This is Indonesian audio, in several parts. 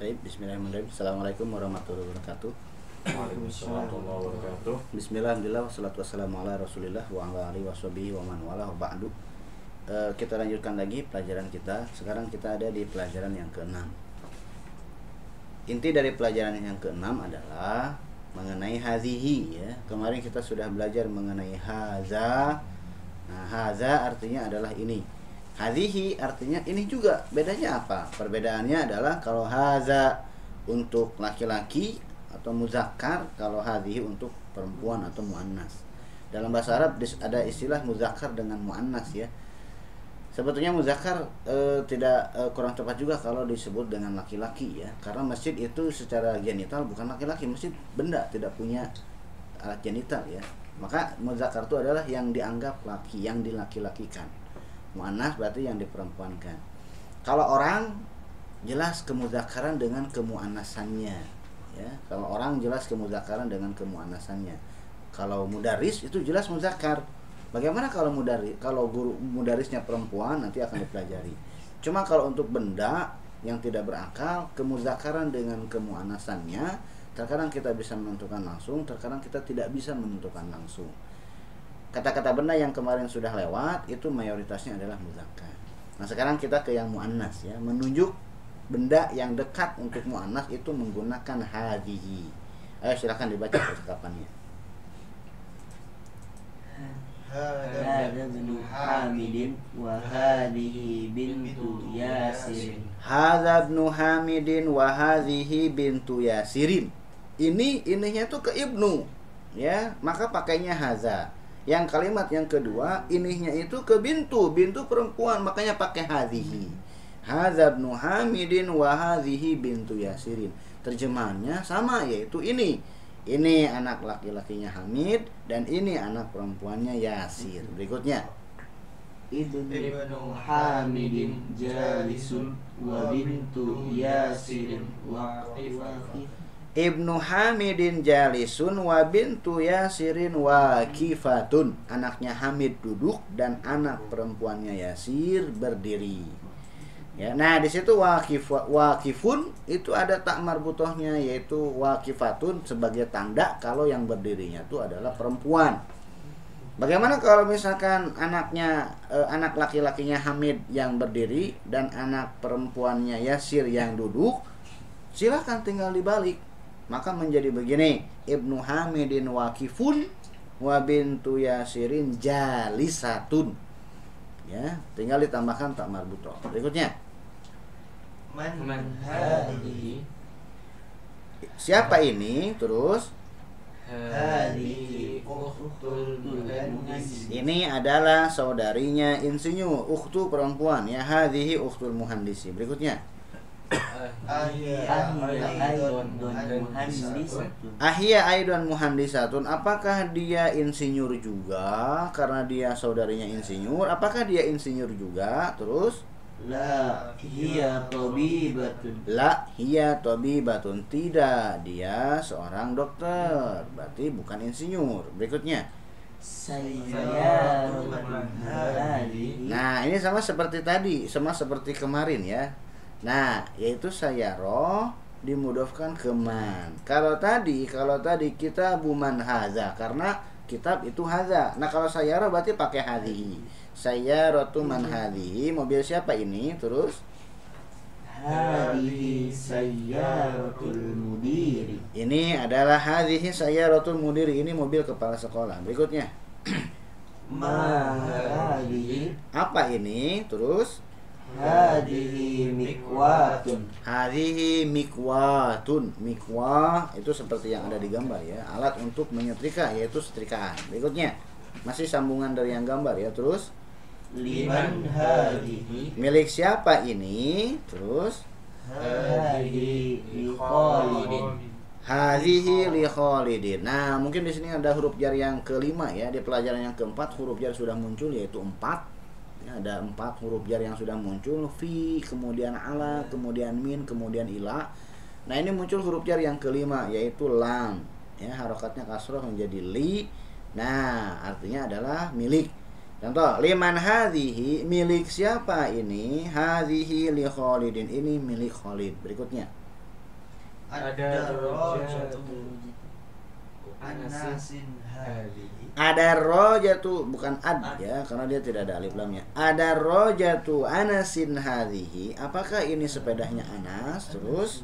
Baik, bismillahirrahmanirrahim. Assalamualaikum warahmatullahi wabarakatuh. Waalaikumsalam warahmatullahi wabarakatuh. Bismillah, alhamdulillah, wassalatu wassalamu ala rasulillah wa ala alihi washabihi wa man wa ba'du. Eh, kita lanjutkan lagi pelajaran kita. Sekarang kita ada di pelajaran yang keenam. Inti dari pelajaran yang keenam adalah mengenai hazihi ya. Kemarin kita sudah belajar mengenai haza. Nah, haza artinya adalah ini. Hazihi artinya ini juga. Bedanya apa? Perbedaannya adalah kalau haza untuk laki-laki atau muzakkar, kalau hazihi untuk perempuan atau muannas. Dalam bahasa Arab ada istilah muzakkar dengan muannas ya. Sebetulnya muzakkar eh, tidak eh, kurang tepat juga kalau disebut dengan laki-laki ya, karena masjid itu secara genital bukan laki-laki, masjid benda tidak punya alat genital ya. Maka muzakkar itu adalah yang dianggap laki, yang dilaki-lakikan. Muannas berarti yang diperempuankan. Kalau orang jelas kemuzakaran dengan kemuannasannya ya. Kalau orang jelas kemuzakaran dengan kemuannasannya. Kalau mudaris itu jelas muzakkar. Bagaimana kalau mudaris kalau guru mudarisnya perempuan nanti akan dipelajari. Cuma kalau untuk benda yang tidak berakal, kemuzakaran dengan kemuannasannya terkadang kita bisa menentukan langsung, terkadang kita tidak bisa menentukan langsung kata-kata benda yang kemarin sudah lewat itu mayoritasnya adalah muzakkar. Nah, sekarang kita ke yang muannas ya, menunjuk benda yang dekat untuk muannas itu menggunakan hadhihi. Ayo silahkan dibaca percakapannya. Hada bin Hamidin wa hadhihi bintu Yasirin. Hada bin Hamidin wa bintu Yasirin. Ini ininya tuh ke ibnu ya, maka pakainya haza yang kalimat yang kedua inihnya itu ke bintu bintu perempuan makanya pakai hadhihi. Hadab nuhamidin hamidin wa bintu yasirin. Terjemahannya sama yaitu ini. Ini anak laki-lakinya Hamid dan ini anak perempuannya Yasir. Berikutnya. Ibnu Hamidin jalisun wa bintu Yasirin. Wa Ibnu Hamidin jalisun wa bintu Yasirin wakifatun. Anaknya Hamid duduk dan anak perempuannya Yasir berdiri. Ya, nah di situ wakif wakifun itu ada tak marbutohnya yaitu wakifatun sebagai tanda kalau yang berdirinya itu adalah perempuan. Bagaimana kalau misalkan anaknya eh, anak laki-lakinya Hamid yang berdiri dan anak perempuannya Yasir yang duduk? Silahkan tinggal dibalik maka menjadi begini Ibnu Hamidin wakifun wa bintu Yasirin jalisatun. Ya tinggal ditambahkan tak marbuto. Berikutnya. Man, man siapa ini? Terus. Ini adalah saudarinya insinyur ukhtu perempuan. Ya hadihi ukhtul muhandisi. Berikutnya. Ahia. Aidon Muhandisatun. Apakah dia insinyur juga? Karena dia saudarinya insinyur. Apakah dia insinyur juga? Terus? La hiya Lah, La hiya tabibatun. Tidak, dia seorang dokter. Berarti bukan insinyur. Berikutnya. Saya Nah, ini sama seperti tadi, sama seperti kemarin ya. Nah, yaitu saya sayaro dimudofkan ke man. Kalau tadi, kalau tadi kita buman haza karena kitab itu haza. Nah, kalau saya sayaro berarti pakai hadi. saya Sayaratu man mm-hmm. hadi. Mobil siapa ini? Terus Hadihi sayyaratul mudiri Ini adalah hadi hadihi sayyaratul mudiri Ini mobil kepala sekolah Berikutnya Mahadi Apa ini? Terus Hadihi mikwatun. Hadihi mikwatun. Mikwa itu seperti yang ada di gambar ya, alat untuk menyetrika yaitu setrikaan. Berikutnya masih sambungan dari yang gambar ya, terus liman hadihi. Milik siapa ini? Terus hadihi liqalidin. Hadihi li Nah, mungkin di sini ada huruf jar yang kelima ya. Di pelajaran yang keempat huruf jar sudah muncul yaitu empat Ya, ada empat huruf jar yang sudah muncul fi, kemudian ala, kemudian min, kemudian ila. Nah, ini muncul huruf jar yang kelima yaitu lam. Ya, harokatnya kasroh menjadi li. Nah, artinya adalah milik. Contoh, liman hadhihi milik siapa ini? Hadhihi li Khalidin. Ini milik Khalid. Berikutnya. Ada rojatu anasin anasin hadhihi ada rojatu bukan ad ya karena dia tidak ada alif lamnya ada rojatu anasin hadhihi. Apakah ini sepedanya Anas? Terus?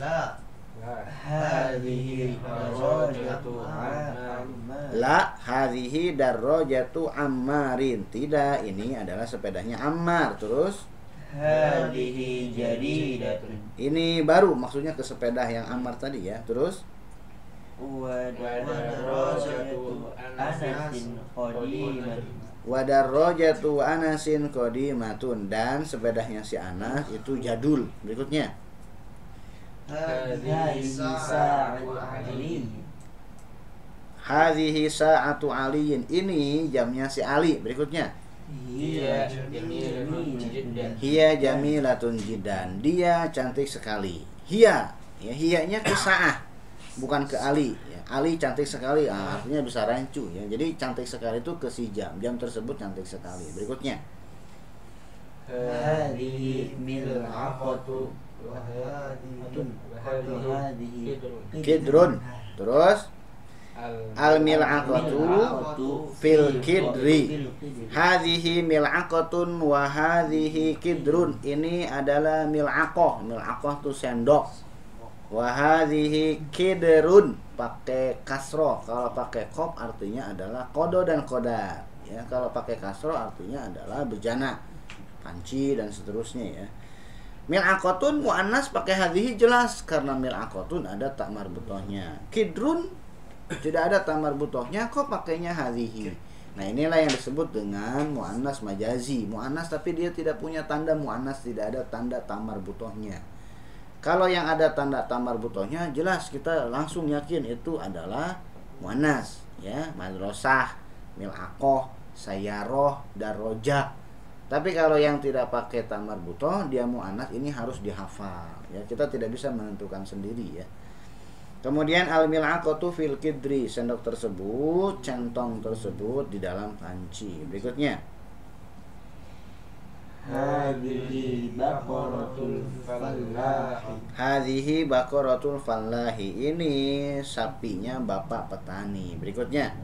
La. Hadhihi rojatu ammar la hadhihi darrojatu ammarin. Tidak ini adalah sepedanya Ammar. Terus? Hadhihi jadidatun. Ini baru maksudnya ke sepeda yang Ammar tadi ya. Terus wadarrojatu anasin qadimatun dan sepedanya si Anas itu jadul. Berikutnya. Hadhihi sa'atu aliyin ini jamnya si Ali. Berikutnya. Hiya jamilun jiddan. Hiya jamilatun jidan. Dia cantik sekali. Hiya, ya hiyanya ke Sa'ah, bukan ke Ali. Ya. Ali cantik sekali, ah, artinya bisa rancu ya. Jadi cantik sekali itu ke si jam. Jam tersebut cantik sekali. Berikutnya, kidrun. Terus al mil'aqatu fil kidri. Hadhihi mil'aqatun wa hadhihi kidrun. Ini adalah mil'aqah. Mil'aqah itu sendok. Wa hadhihi kidrun pakai kasro. Kalau pakai kop artinya adalah kodo dan kodar. Ya, kalau pakai kasro artinya adalah bejana, panci dan seterusnya ya. Mil'aqatun muannas pakai hadhihi jelas karena mil'aqatun ada tak marbutohnya. Kidrun tidak ada tamar butohnya kok pakainya hadhihi nah inilah yang disebut dengan muannas majazi muannas tapi dia tidak punya tanda muannas tidak ada tanda tamar butohnya kalau yang ada tanda tamar butohnya jelas kita langsung yakin itu adalah muannas ya. Madrasah milaqoh sayaroh daroja tapi kalau yang tidak pakai tamar butoh dia muannas ini harus dihafal ya. Kita tidak bisa menentukan sendiri ya. Kemudian al mil'aqatu fil kidri, sendok tersebut, centong tersebut di dalam panci. Berikutnya, hadhihi baqaratul fallahi hadhihi baqaratul fallahi. Ini sapinya bapak petani. Berikutnya,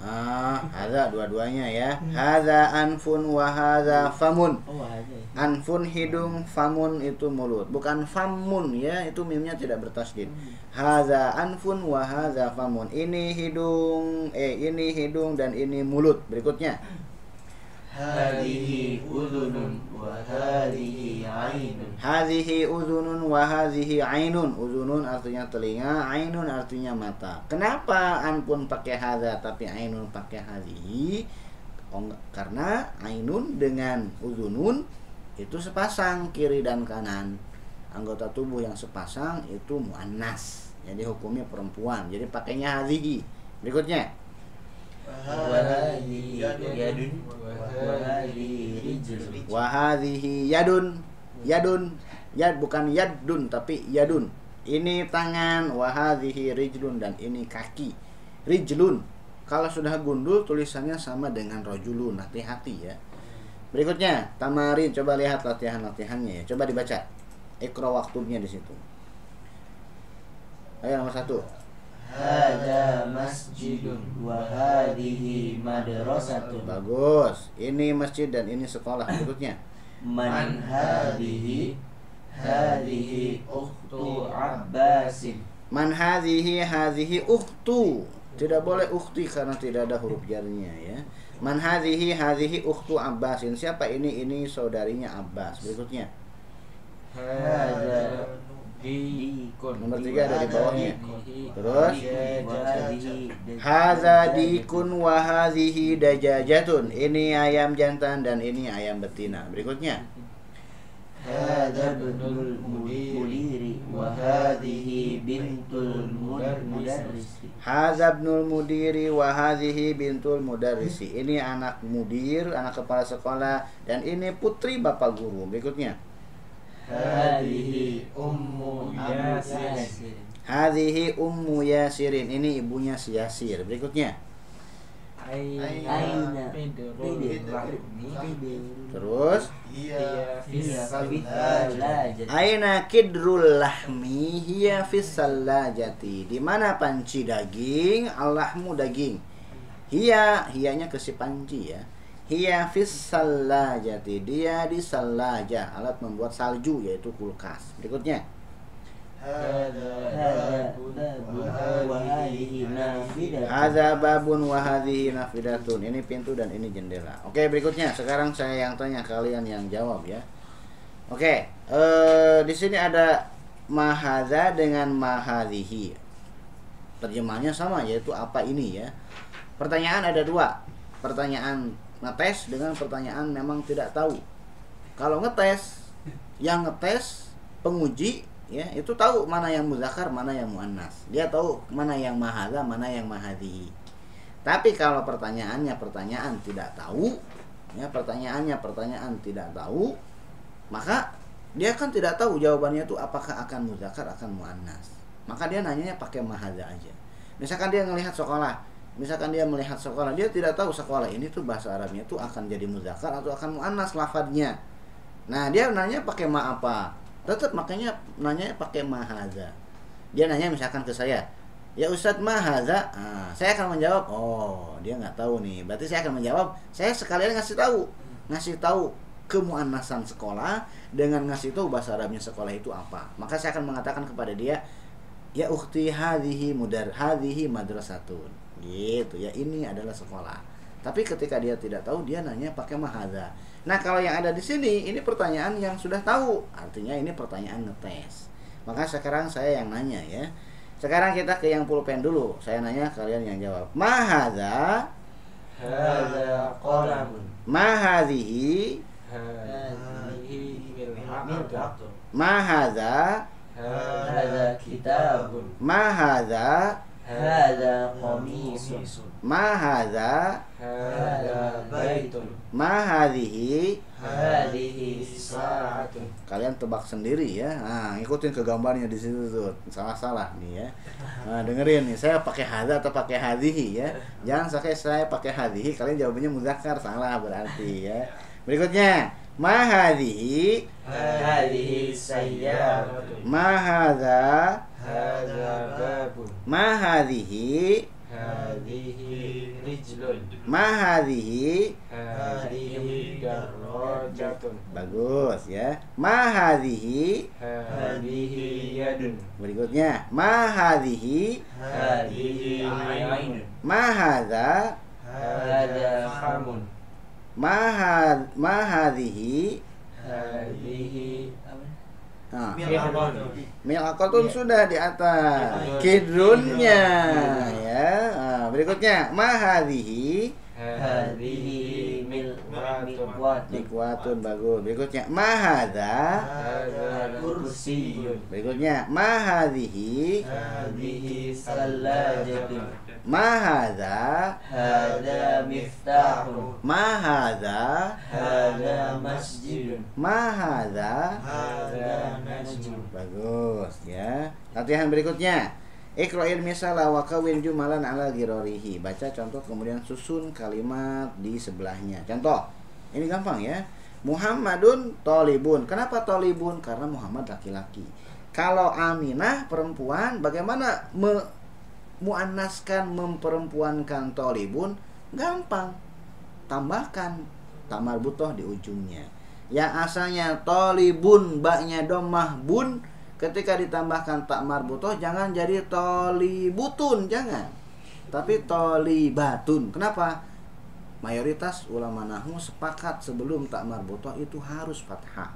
ah, hadza dua-duanya ya. Hadza anfun wa hadza famun. Anfun hidung, famun itu mulut. Bukan famun ya, itu mimnya tidak bertasdid. Haza anfun wa haza famun. Ini hidung, eh ini hidung dan ini mulut. Berikutnya. hadhihi udhunun wa hadhihi ainun Hadhihi uzunun wa hadhihi ainun. Uzunun artinya telinga, ainun artinya mata. Kenapa anpun pakai haza tapi ainun pakai hadhihi? Oh, karena ainun dengan uzunun itu sepasang kiri dan kanan. Anggota tubuh yang sepasang itu muannas. Jadi hukumnya perempuan. Jadi pakainya hadhihi. Berikutnya. wa hadhihi yadun yadun. Yadun. Yad bukan yadun tapi yadun. Ini tangan wa hadhihi rijlun dan ini kaki. Rijlun. Kalau sudah gundul tulisannya sama dengan rojulun. Hati-hati ya. Berikutnya, tamarin coba lihat latihan-latihannya ya. Coba dibaca. Ikra waktunya di situ. Ayo nomor satu. Hada masjidun wa hadhihi madrasatun Bagus. Ini masjid dan ini sekolah. Berikutnya. man hadhihi hadhihi ukhtu Abbasin Man hadhihi hadhihi ukhtu. Tidak boleh ukhti karena tidak ada huruf jarnya ya. Man hadhihi hadhihi ukhtu Abbasin. Siapa ini? Ini saudarinya Abbas. Berikutnya. Hada dikun Nomor tiga ada di bawahnya. Terus hadhihi Haza dikun wa hadhihi dajajatun. Ini ayam jantan dan ini ayam betina. Berikutnya. Hada ibnul mudiri mudarrisi Haza ibnul mudiri wa hadhihi bintul mudarrisi. Ini anak mudir, anak kepala sekolah dan ini putri bapak guru. Berikutnya. hadhihi ummu. Yasir Hadhihi ummu Yasirin. Ini ibunya si Yasir. Berikutnya. Aina. Terus Iya Iya, Aina kidrul lahmi hiya salajati. Di mana panci daging? Allahmu daging. Hiya, hiyanya ke si panci ya. Hiya fis salajati. Dia di salaja, alat membuat salju yaitu kulkas. Berikutnya. Hada babun wa hadhihi nafidatun. Ini pintu dan ini jendela. Oke, berikutnya. Sekarang saya yang tanya kalian yang jawab ya. Oke, eh di sini ada mahadza dengan mahadhihi. Terjemahnya sama yaitu apa ini ya. Pertanyaan ada dua. Pertanyaan ngetes dengan pertanyaan memang tidak tahu. Kalau ngetes, yang ngetes penguji ya itu tahu mana yang muzakkar, mana yang muannas. Dia tahu mana yang mahadza, mana yang mahadhihi. Tapi kalau pertanyaannya pertanyaan tidak tahu, ya pertanyaannya pertanyaan tidak tahu, maka dia kan tidak tahu jawabannya itu apakah akan muzakkar akan muannas. Maka dia nanyanya pakai mahadza aja. Misalkan dia melihat sekolah, misalkan dia melihat sekolah, dia tidak tahu sekolah ini tuh bahasa Arabnya tuh akan jadi muzakkar atau akan muannas lafadznya. Nah, dia nanya pakai ma apa? Tetap makanya nanya pakai mahadza. Dia nanya misalkan ke saya, Ya Ustadz Mahaza, ah, saya akan menjawab. Oh, dia nggak tahu nih. Berarti saya akan menjawab. Saya sekalian ngasih tahu, ngasih tahu kemuannasan sekolah dengan ngasih tahu bahasa Arabnya sekolah itu apa. Maka saya akan mengatakan kepada dia, ya ukti hadhihi mudar hadhihi madrasatun. Gitu ya, ini adalah sekolah. Tapi ketika dia tidak tahu, dia nanya pakai mahaza. Nah, kalau yang ada di sini, ini pertanyaan yang sudah tahu. Artinya ini pertanyaan ngetes. Maka sekarang saya yang nanya ya. Sekarang kita ke yang pulpen dulu. Saya nanya kalian yang jawab. Mahaza, Hada qalamun milhatun mahaza, Hada kitabun mahaza, Hada qamisun mahaza, Hada baitun mahadhihi. Hadhihi sa'atun Kalian tebak sendiri ya. Nah, ikutin ke gambarnya di situ tuh. Salah-salah nih ya. Nah, dengerin nih, saya pakai hadza atau pakai hadhihi ya. Jangan sampai saya pakai hadhihi, kalian jawabannya muzakkar salah berarti ya. Berikutnya, mahadhihi, Hadhihi sayyaratun mahadza, Hada babun mahadhihi, Hadhihi rijlun. Hadhihi darajatun Bagus ya. Hadhihi yadun Berikutnya, mahadhihi, Hadhihi ainun. Hadhihi Nah, Mihrun Milakotun sudah di atas. Kidrunnya. Ya. Nah, Berikutnya. Mahadhihi Hadhihi? Mil miqwatun. Nikwatun bagus. Berikutnya. Mahadha Hada kursiyun. Berikutnya. Mahadhihi Hadhihi? Salajatun Mahadha Hada miftahun. Mahadha Hada masjidun. Mahadha Hada najmun. Bagus ya. Latihan berikutnya. Iqra'il misala wa kawin jumalan ala girorihi. Baca contoh kemudian susun kalimat di sebelahnya. Contoh Ini gampang ya. Muhammadun tolibun. Kenapa tolibun? Karena Muhammad laki-laki. Kalau Aminah perempuan Bagaimana me muannaskan memperempuankan tolibun? Gampang. Tambahkan tamar butoh di ujungnya. Yang asalnya tolibun Baknya domah bun ketika ditambahkan tak marbutoh jangan jadi tolibutun jangan. Tapi tolibatun. Kenapa? Mayoritas ulama nahu sepakat sebelum tak marbutoh itu harus fathah.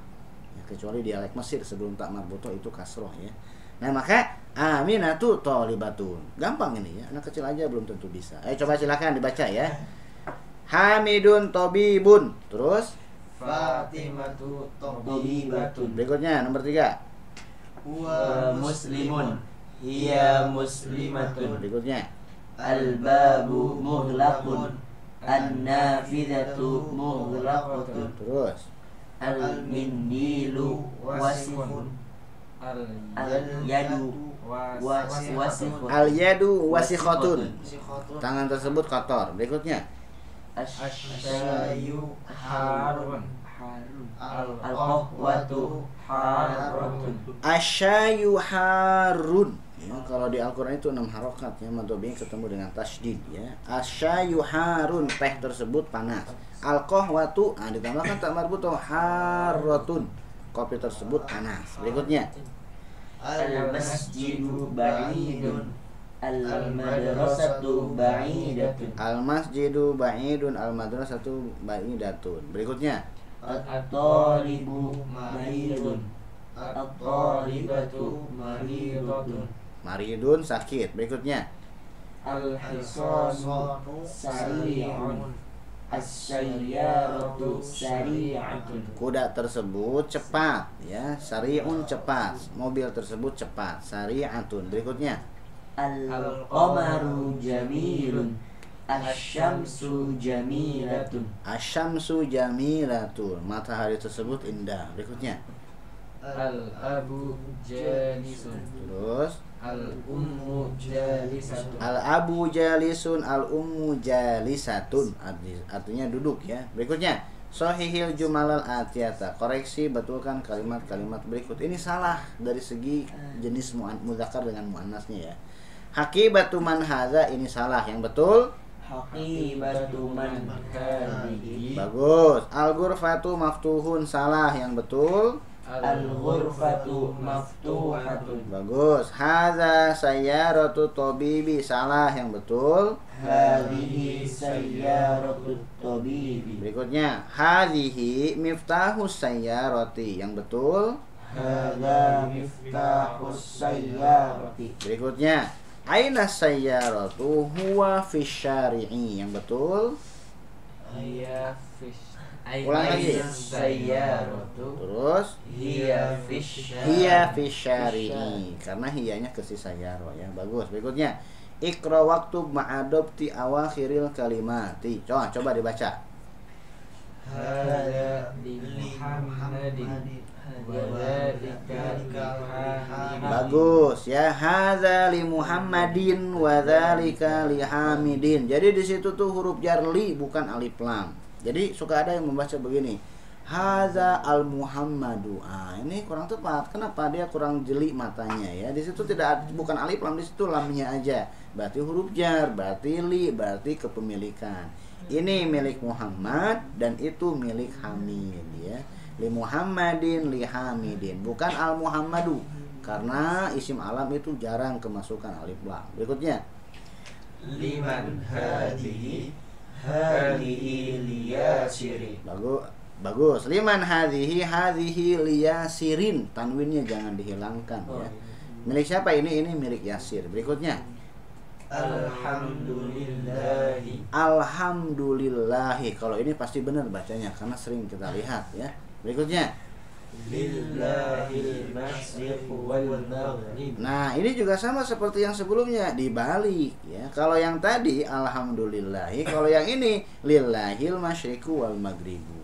Ya, kecuali dialek Mesir sebelum tak marbutoh itu kasroh ya. Nah maka aminatu tolibatun. Gampang ini ya. Anak kecil aja belum tentu bisa. Ayo coba silakan dibaca ya. Hamidun tobibun. Terus? Fatimatu tabibatun berikutnya nomor tiga. Wa muslimun. Hiya muslimatun. Berikutnya. Al-babu mughlaqun. An-nafidatu mughlaqatun. Terus? Al-mindilu wasifun. Al Al-yadu. Al yadu wasikhotun. Tangan tersebut kotor. Berikutnya. Asyayu harun Harun. Al-qahwatu harun Asyayu harun. Ya, kalau di Al-Quran itu enam harokat ya, madobinya ketemu dengan tasdid ya. Asyayu harun, teh tersebut panas. Al-qahwatu, ah, ditambahkan tak marbuto harrotun. Kopi tersebut panas. Berikutnya. Al-masjidu ba'idun. Al-madrasatu ba'idatun. Al-masjidu ba'idun al-madrasatu ba'idatun. Berikutnya. At-talibu maridun. At-talibatu maridatun. Maridun sakit. Berikutnya. Al-hisanu sari'un. Kuda tersebut cepat ya. Sari'un cepat. Mobil tersebut cepat. Sari'atun. Berikutnya. Al-qamaru jamilun. Asy-syamsu jamilatun. Asyamsu jamilatun. Matahari tersebut indah. Berikutnya. Al-abu jalisun. Terus. Al-ummu jalisatun Al abu jalisun al ummu jalisatun. Arti- artinya duduk ya. Berikutnya Sohihil jumalal atiyata. Koreksi betulkan kalimat-kalimat berikut. Ini salah dari segi jenis mudzakkar dengan muannasnya ya. Hakibatu man hadza ini salah. Yang betul? Haqibatu man. Bagus. Al ghurfatu maftuhun salah. Yang betul Al-ghurfatu maftuhatun. Bagus. Hadza sayyaratu tabibi. Salah Yang betul. Hadhihi sayyaratu tabibi. Berikutnya. Hadhihi miftahus sayyarati. Yang betul. Hadza miftahus sayyarati. Berikutnya. Aina sayyaratu? Huwa fi syari'i. Yang betul. Hiya fish Ulang lagi. Sayyaratu Terus? Hiya syari'i Karena hiyanya ke si sayyaro ya Bagus. Berikutnya. Ikra waktu ma'adobti awakhiril kalimati. Coba, coba dibaca. Bagus ya. Hadza li Muhammadin wa dzalika li Hamidin Jadi di situ tuh huruf jar li bukan alif lam Jadi suka ada yang membaca begini Hadza al Muhammadu ah, ini kurang tepat. Kenapa? Dia kurang jeli matanya ya. Di situ tidak bukan alif lam di situ lamnya aja. Berarti huruf jar berarti li berarti kepemilikan. Ini milik Muhammad dan itu milik Hamid ya. Li Muhammadin li Hamidin. Bukan al Muhammadu karena isim alam itu jarang kemasukan alif lam. Berikutnya. Liman hadhihi hadhihi bagus bagus. Liman hadhihi hadhihi liyasirin. Tanwinnya jangan dihilangkan ya. milik siapa? Ini ini milik Yasir. Berikutnya. Alhamdulillahi. Alhamdulillahi. Kalau ini pasti benar bacanya karena sering kita lihat ya. Berikutnya Nah, ini juga sama seperti yang sebelumnya dibalik ya. Kalau yang tadi alhamdulillahi, kalau yang ini lillahil masyriqu wal maghribu.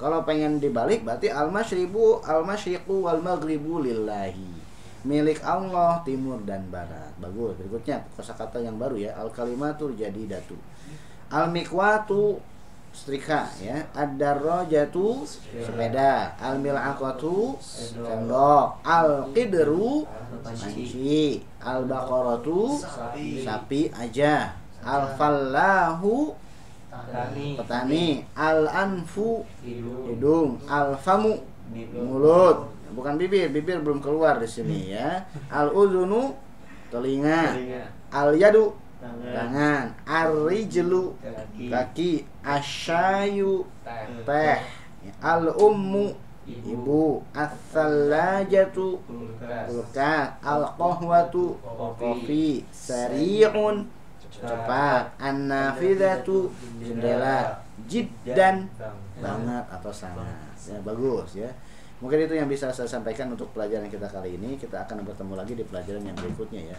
Kalau pengen dibalik berarti al masyribu al masyriqu wal maghribu lillahi. Milik Allah timur dan barat. Bagus. Berikutnya kosakata yang baru ya. Al kalimatul jadidatu. Al mikwatu setrika ya. Ad darajatu sepeda. Al mil'aqatu sendok. Al qidru panci. Al baqaratu Sapi. aja. Al fallahu Tani petani. Al anfu Hidung hidung. Al famu mulut. Bukan bibir, bibir belum keluar di sini ya. Al uzunu telinga. Al yadu Tangan. tangan. Ar rijlu Kaki. kaki. Asyayu Teh. Al ummu ibu. As-sallajatu Kulkas kulkas. Al qahwatu kopi. Sari'un cepat. An-nafidatu jendela. Jiddan banget atau sangat. Ya bagus ya. Mungkin itu yang bisa saya sampaikan untuk pelajaran kita kali ini. Kita akan bertemu lagi di pelajaran yang berikutnya ya.